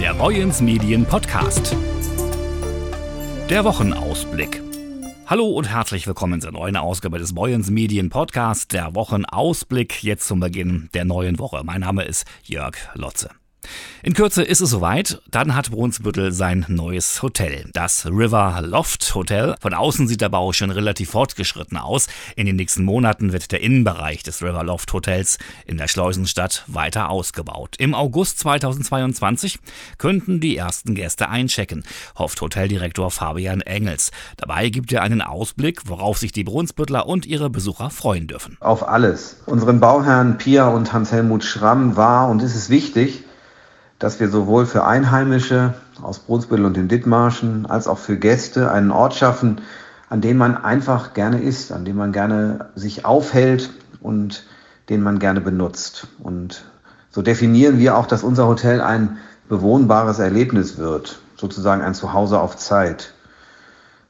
Der Boyens Medien Podcast. Der Wochenausblick. Hallo und herzlich willkommen zur neuen Ausgabe des Boyens Medien Podcast. Der Wochenausblick jetzt zum Beginn der neuen Woche. Mein Name ist Jörg Lotze. In Kürze ist es soweit. Dann hat Brunsbüttel sein neues Hotel, das River Loft Hotel. Von außen sieht der Bau schon relativ fortgeschritten aus. In den nächsten Monaten wird der Innenbereich des River Loft Hotels in der Schleusenstadt weiter ausgebaut. Im August 2022 könnten die ersten Gäste einchecken, hofft Hoteldirektor Fabian Engels. Dabei gibt er einen Ausblick, worauf sich die Brunsbüttler und ihre Besucher freuen dürfen. Auf alles. Unseren Bauherren Pia und Hans-Helmut Schramm war und ist es wichtig, dass wir sowohl für Einheimische aus Brunsbüttel und den Dithmarschen als auch für Gäste einen Ort schaffen, an dem man einfach gerne ist, an dem man gerne sich aufhält und den man gerne benutzt. Und so definieren wir auch, dass unser Hotel ein bewohnbares Erlebnis wird, sozusagen ein Zuhause auf Zeit.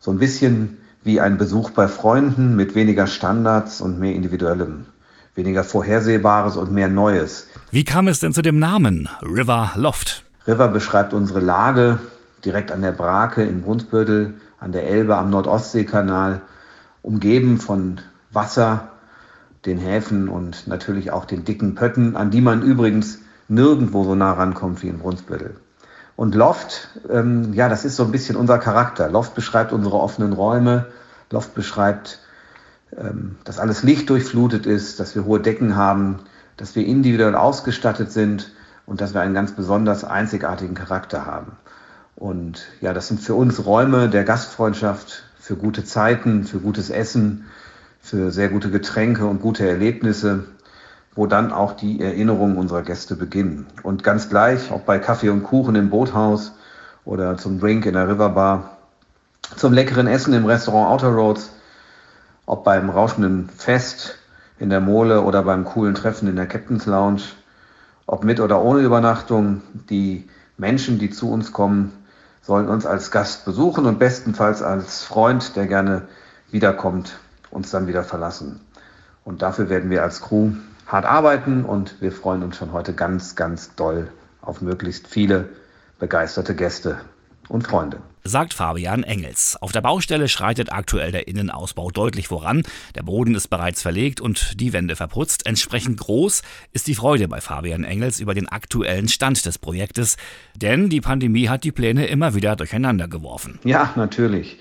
So ein bisschen wie ein Besuch bei Freunden mit weniger Standards und mehr Individuellem weniger Vorhersehbares und mehr Neues. Wie kam es denn zu dem Namen River Loft? River beschreibt unsere Lage direkt an der Brake in Brunsbüttel, an der Elbe am Nordostseekanal, umgeben von Wasser, den Häfen und natürlich auch den dicken Pötten, an die man übrigens nirgendwo so nah rankommt wie in Brunsbüttel. Und Loft, ähm, ja, das ist so ein bisschen unser Charakter. Loft beschreibt unsere offenen Räume, Loft beschreibt ähm, dass alles Licht durchflutet ist, dass wir hohe Decken haben, dass wir individuell ausgestattet sind und dass wir einen ganz besonders einzigartigen Charakter haben. Und ja, das sind für uns Räume der Gastfreundschaft, für gute Zeiten, für gutes Essen, für sehr gute Getränke und gute Erlebnisse, wo dann auch die Erinnerungen unserer Gäste beginnen. Und ganz gleich, ob bei Kaffee und Kuchen im Boothaus oder zum Drink in der Riverbar, zum leckeren Essen im Restaurant Outer Roads, ob beim rauschenden Fest in der Mole oder beim coolen Treffen in der Captain's Lounge, ob mit oder ohne Übernachtung, die Menschen, die zu uns kommen, sollen uns als Gast besuchen und bestenfalls als Freund, der gerne wiederkommt, uns dann wieder verlassen. Und dafür werden wir als Crew hart arbeiten und wir freuen uns schon heute ganz, ganz doll auf möglichst viele begeisterte Gäste und Freunde. Sagt Fabian Engels. Auf der Baustelle schreitet aktuell der Innenausbau deutlich voran. Der Boden ist bereits verlegt und die Wände verputzt. Entsprechend groß ist die Freude bei Fabian Engels über den aktuellen Stand des Projektes, denn die Pandemie hat die Pläne immer wieder durcheinander geworfen. Ja, natürlich.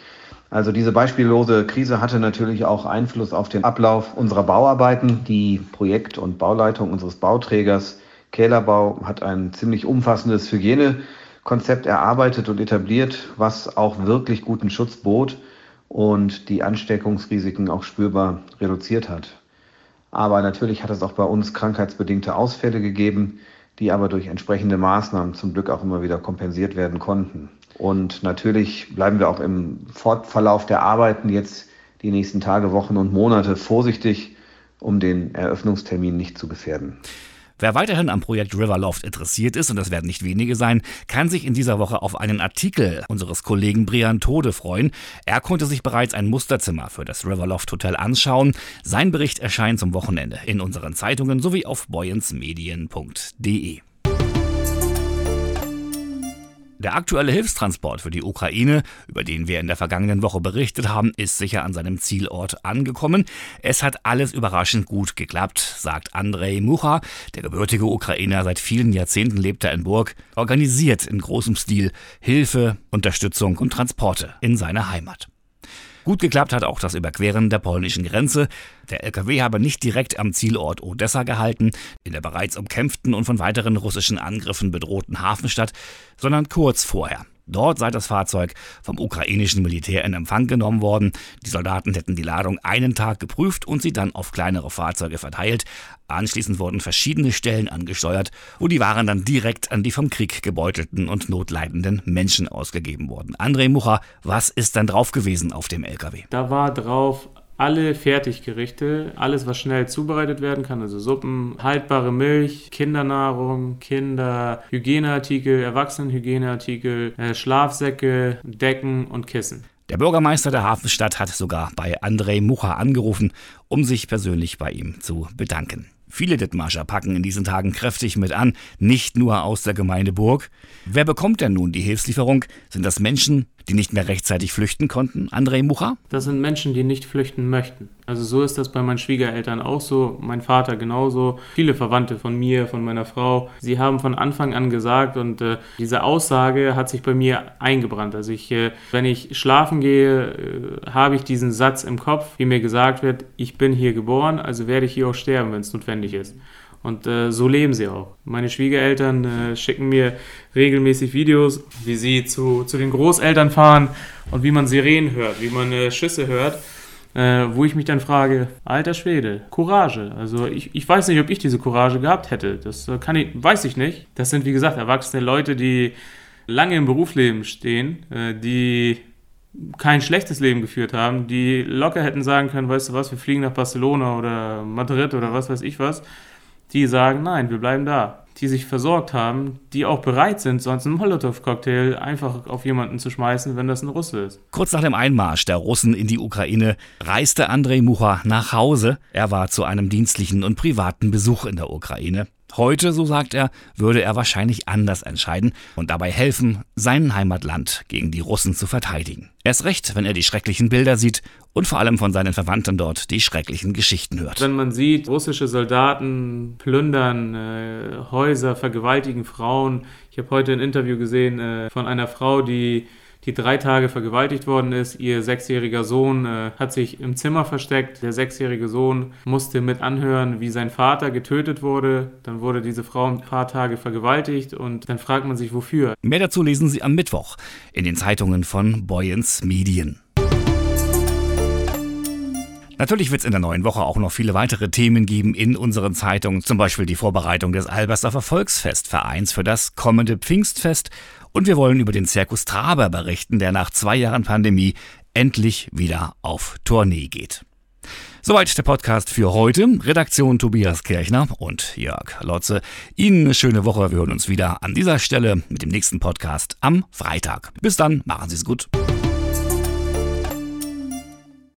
Also diese beispiellose Krise hatte natürlich auch Einfluss auf den Ablauf unserer Bauarbeiten. Die Projekt- und Bauleitung unseres Bauträgers Kählerbau hat ein ziemlich umfassendes Hygiene Konzept erarbeitet und etabliert, was auch wirklich guten Schutz bot und die Ansteckungsrisiken auch spürbar reduziert hat. Aber natürlich hat es auch bei uns krankheitsbedingte Ausfälle gegeben, die aber durch entsprechende Maßnahmen zum Glück auch immer wieder kompensiert werden konnten. Und natürlich bleiben wir auch im Fortverlauf der Arbeiten jetzt die nächsten Tage, Wochen und Monate vorsichtig, um den Eröffnungstermin nicht zu gefährden. Wer weiterhin am Projekt Riverloft interessiert ist, und das werden nicht wenige sein, kann sich in dieser Woche auf einen Artikel unseres Kollegen Brian Tode freuen. Er konnte sich bereits ein Musterzimmer für das Riverloft Hotel anschauen. Sein Bericht erscheint zum Wochenende in unseren Zeitungen sowie auf boyensmedien.de. Der aktuelle Hilfstransport für die Ukraine, über den wir in der vergangenen Woche berichtet haben, ist sicher an seinem Zielort angekommen. Es hat alles überraschend gut geklappt, sagt Andrei Mucha, der gebürtige Ukrainer, seit vielen Jahrzehnten lebt er in Burg, organisiert in großem Stil Hilfe, Unterstützung und Transporte in seine Heimat. Gut geklappt hat auch das Überqueren der polnischen Grenze. Der LKW habe nicht direkt am Zielort Odessa gehalten, in der bereits umkämpften und von weiteren russischen Angriffen bedrohten Hafenstadt, sondern kurz vorher. Dort sei das Fahrzeug vom ukrainischen Militär in Empfang genommen worden. Die Soldaten hätten die Ladung einen Tag geprüft und sie dann auf kleinere Fahrzeuge verteilt. Anschließend wurden verschiedene Stellen angesteuert, wo die Waren dann direkt an die vom Krieg gebeutelten und notleidenden Menschen ausgegeben wurden. André Mucha, was ist dann drauf gewesen auf dem LKW? Da war drauf alle Fertiggerichte, alles was schnell zubereitet werden kann, also Suppen, haltbare Milch, Kindernahrung, Kinderhygieneartikel, Erwachsenenhygieneartikel, äh, Schlafsäcke, Decken und Kissen. Der Bürgermeister der Hafenstadt hat sogar bei Andrei Mucha angerufen, um sich persönlich bei ihm zu bedanken. Viele Dithmarscher packen in diesen Tagen kräftig mit an, nicht nur aus der Gemeinde Burg. Wer bekommt denn nun die Hilfslieferung? Sind das Menschen, die nicht mehr rechtzeitig flüchten konnten, André Mucha? Das sind Menschen, die nicht flüchten möchten. Also so ist das bei meinen Schwiegereltern auch so, mein Vater genauso, viele Verwandte von mir, von meiner Frau. Sie haben von Anfang an gesagt und äh, diese Aussage hat sich bei mir eingebrannt. Also ich, äh, wenn ich schlafen gehe, äh, habe ich diesen Satz im Kopf, wie mir gesagt wird, ich bin hier geboren, also werde ich hier auch sterben, wenn es notwendig ist. Und äh, so leben sie auch. Meine Schwiegereltern äh, schicken mir regelmäßig Videos, wie sie zu, zu den Großeltern fahren und wie man Sirenen hört, wie man äh, Schüsse hört. Äh, wo ich mich dann frage, alter Schwede, Courage. Also ich, ich weiß nicht, ob ich diese Courage gehabt hätte. Das äh, kann ich, weiß ich nicht. Das sind, wie gesagt, erwachsene Leute, die lange im Berufsleben stehen, äh, die kein schlechtes Leben geführt haben, die locker hätten sagen können, weißt du was, wir fliegen nach Barcelona oder Madrid oder was weiß ich was die sagen, nein, wir bleiben da. Die sich versorgt haben, die auch bereit sind, sonst einen Molotow-Cocktail einfach auf jemanden zu schmeißen, wenn das ein Russe ist. Kurz nach dem Einmarsch der Russen in die Ukraine reiste Andrei Mucha nach Hause. Er war zu einem dienstlichen und privaten Besuch in der Ukraine. Heute, so sagt er, würde er wahrscheinlich anders entscheiden und dabei helfen, sein Heimatland gegen die Russen zu verteidigen. Erst recht, wenn er die schrecklichen Bilder sieht und vor allem von seinen Verwandten dort die schrecklichen Geschichten hört. Wenn man sieht, russische Soldaten plündern äh, Häuser, vergewaltigen Frauen. Ich habe heute ein Interview gesehen äh, von einer Frau, die die drei Tage vergewaltigt worden ist. Ihr sechsjähriger Sohn äh, hat sich im Zimmer versteckt. Der sechsjährige Sohn musste mit anhören, wie sein Vater getötet wurde. Dann wurde diese Frau ein paar Tage vergewaltigt und dann fragt man sich, wofür. Mehr dazu lesen Sie am Mittwoch in den Zeitungen von Boyens Medien. Natürlich wird es in der neuen Woche auch noch viele weitere Themen geben in unseren Zeitungen, zum Beispiel die Vorbereitung des Albersdorfer Volksfestvereins für das kommende Pfingstfest und wir wollen über den Zirkus Traber berichten, der nach zwei Jahren Pandemie endlich wieder auf Tournee geht. Soweit der Podcast für heute. Redaktion Tobias Kirchner und Jörg Lotze. Ihnen eine schöne Woche. Wir hören uns wieder an dieser Stelle mit dem nächsten Podcast am Freitag. Bis dann, machen Sie es gut.